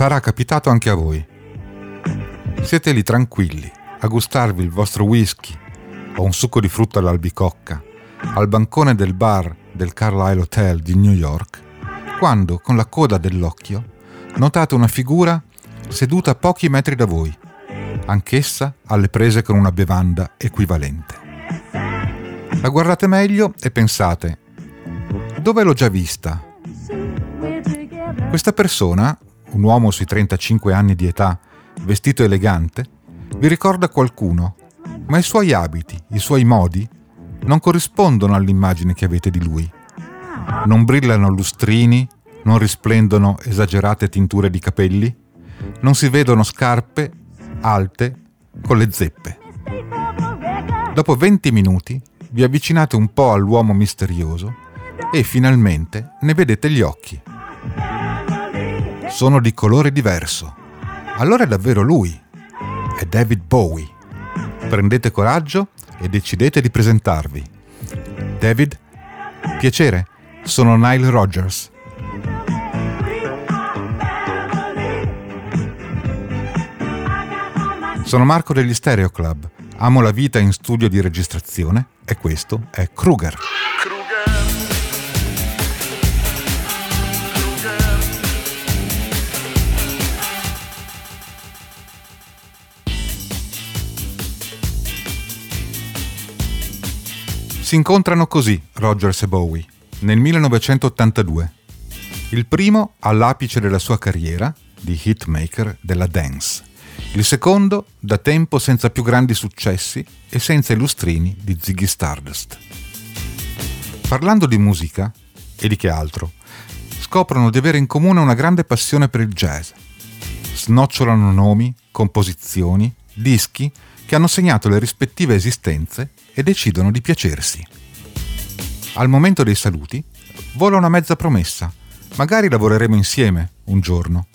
Sarà capitato anche a voi. Siete lì tranquilli, a gustarvi il vostro whisky o un succo di frutta all'albicocca, al bancone del bar del Carlisle Hotel di New York, quando, con la coda dell'occhio, notate una figura seduta a pochi metri da voi, anch'essa alle prese con una bevanda equivalente. La guardate meglio e pensate, dove l'ho già vista? Questa persona, un uomo sui 35 anni di età, vestito elegante, vi ricorda qualcuno, ma i suoi abiti, i suoi modi, non corrispondono all'immagine che avete di lui. Non brillano lustrini, non risplendono esagerate tinture di capelli, non si vedono scarpe alte con le zeppe. Dopo 20 minuti vi avvicinate un po' all'uomo misterioso e finalmente ne vedete gli occhi. Sono di colore diverso. Allora è davvero lui. È David Bowie. Prendete coraggio e decidete di presentarvi. David, piacere, sono Nile Rogers. Sono Marco degli Stereo Club. Amo la vita in studio di registrazione e questo è Kruger. Si incontrano così Rogers e Bowie nel 1982. Il primo all'apice della sua carriera di hitmaker della dance. Il secondo da tempo senza più grandi successi e senza i lustrini di Ziggy Stardust. Parlando di musica, e di che altro, scoprono di avere in comune una grande passione per il jazz. Snocciolano nomi, composizioni, dischi che hanno segnato le rispettive esistenze e decidono di piacersi. Al momento dei saluti, vola una mezza promessa. Magari lavoreremo insieme un giorno.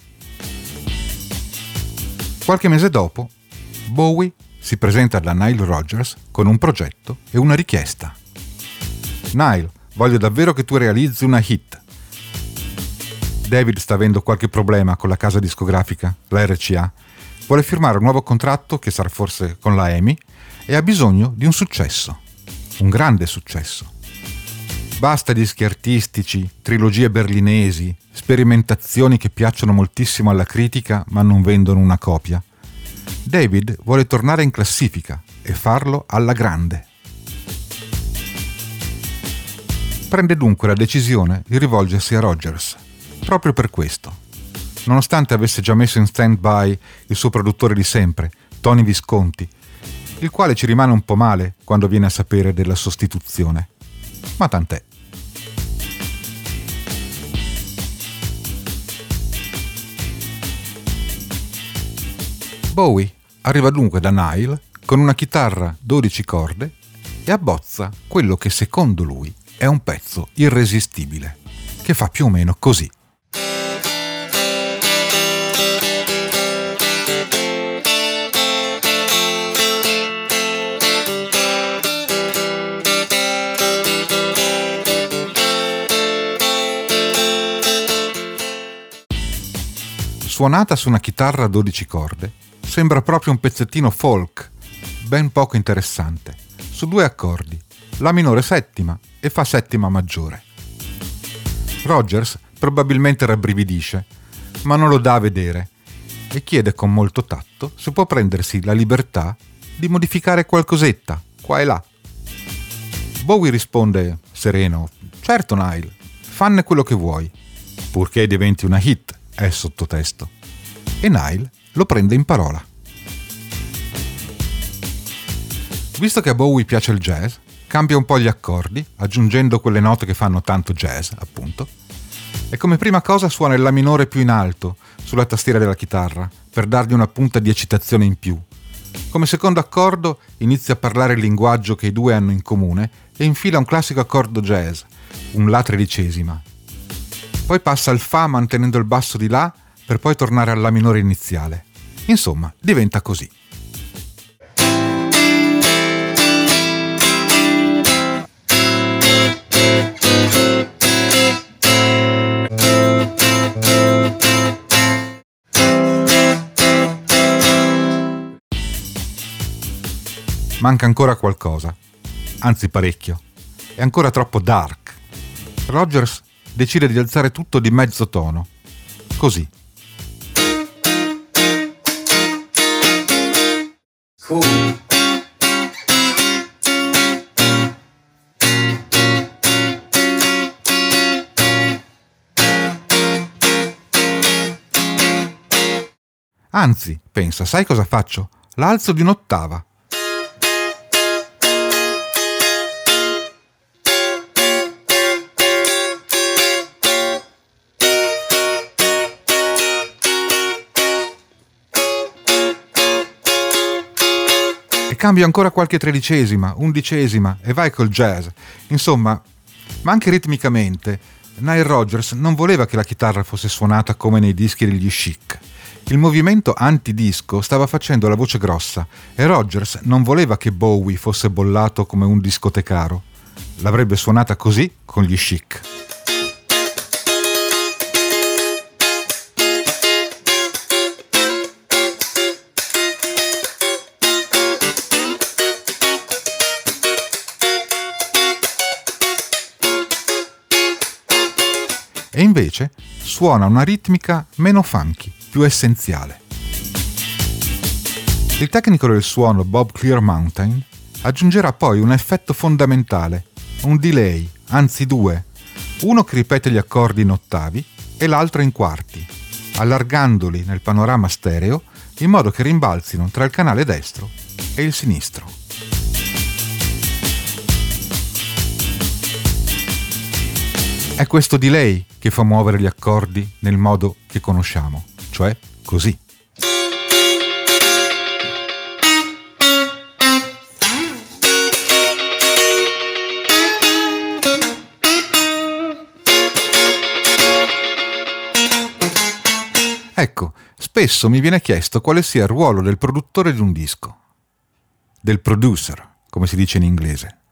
Qualche mese dopo, Bowie si presenta da Nile Rogers con un progetto e una richiesta. Nile, voglio davvero che tu realizzi una hit. David sta avendo qualche problema con la casa discografica, la RCA. Vuole firmare un nuovo contratto, che sarà forse con la EMI, e ha bisogno di un successo, un grande successo. Basta dischi artistici, trilogie berlinesi, sperimentazioni che piacciono moltissimo alla critica ma non vendono una copia. David vuole tornare in classifica e farlo alla grande. Prende dunque la decisione di rivolgersi a Rogers, proprio per questo. Nonostante avesse già messo in stand-by il suo produttore di sempre, Tony Visconti, il quale ci rimane un po' male quando viene a sapere della sostituzione. Ma tant'è. Bowie arriva dunque da Nile con una chitarra 12 corde e abbozza quello che secondo lui è un pezzo irresistibile, che fa più o meno così. Suonata su una chitarra a 12 corde, sembra proprio un pezzettino folk, ben poco interessante, su due accordi, la minore settima e fa settima maggiore. Rogers probabilmente rabbrividisce, ma non lo dà a vedere e chiede con molto tatto se può prendersi la libertà di modificare qualcosetta, qua e là. Bowie risponde sereno, certo Nile, fanne quello che vuoi, purché diventi una hit è il sottotesto. E Nile lo prende in parola. Visto che a Bowie piace il jazz, cambia un po' gli accordi, aggiungendo quelle note che fanno tanto jazz, appunto, e come prima cosa suona il La minore più in alto, sulla tastiera della chitarra, per dargli una punta di eccitazione in più. Come secondo accordo inizia a parlare il linguaggio che i due hanno in comune e infila un classico accordo jazz, un La tredicesima, poi passa al Fa mantenendo il basso di La per poi tornare alla minore iniziale. Insomma, diventa così. Manca ancora qualcosa, anzi parecchio. È ancora troppo dark. Rogers decide di alzare tutto di mezzo tono. Così. Cool. Anzi, pensa, sai cosa faccio? L'alzo di un'ottava. Cambio ancora qualche tredicesima, undicesima e vai col jazz. Insomma, ma anche ritmicamente, Nile Rodgers non voleva che la chitarra fosse suonata come nei dischi degli chic. Il movimento anti-disco stava facendo la voce grossa e Rogers non voleva che Bowie fosse bollato come un discotecaro. L'avrebbe suonata così con gli chic. E invece suona una ritmica meno funky più essenziale. Il tecnico del suono Bob Clear Mountain aggiungerà poi un effetto fondamentale, un delay, anzi due, uno che ripete gli accordi in ottavi e l'altro in quarti, allargandoli nel panorama stereo in modo che rimbalzino tra il canale destro e il sinistro. È questo delay che fa muovere gli accordi nel modo che conosciamo cioè così. Ecco, spesso mi viene chiesto quale sia il ruolo del produttore di un disco, del producer, come si dice in inglese.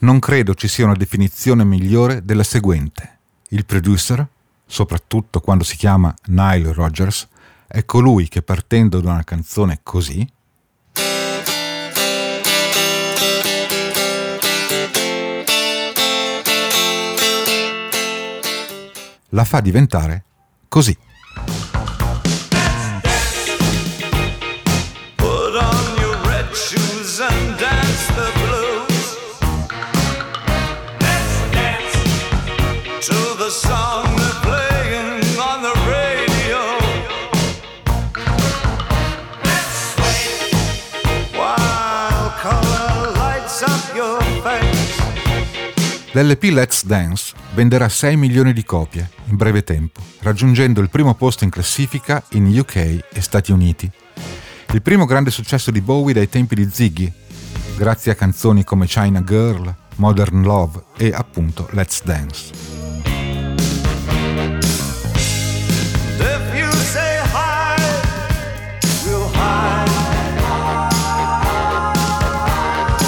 Non credo ci sia una definizione migliore della seguente. Il producer soprattutto quando si chiama Nile Rodgers, è colui che partendo da una canzone così, la fa diventare così. L'LP Let's Dance venderà 6 milioni di copie in breve tempo, raggiungendo il primo posto in classifica in UK e Stati Uniti. Il primo grande successo di Bowie dai tempi di Ziggy, grazie a canzoni come China Girl, Modern Love e appunto Let's Dance.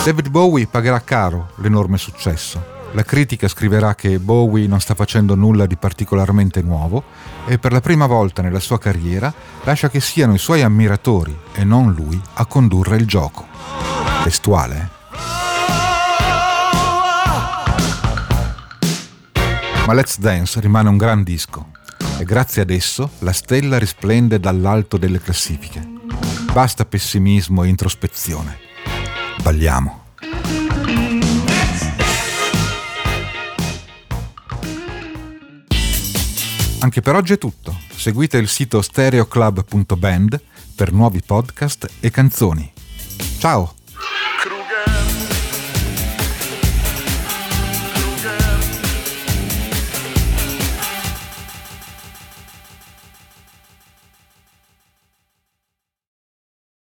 David Bowie pagherà caro l'enorme successo la critica scriverà che Bowie non sta facendo nulla di particolarmente nuovo e per la prima volta nella sua carriera lascia che siano i suoi ammiratori e non lui a condurre il gioco. Testuale, eh? Ma Let's Dance rimane un gran disco e grazie ad esso la stella risplende dall'alto delle classifiche. Basta pessimismo e introspezione. Balliamo. Anche per oggi è tutto. Seguite il sito stereoclub.band per nuovi podcast e canzoni. Ciao!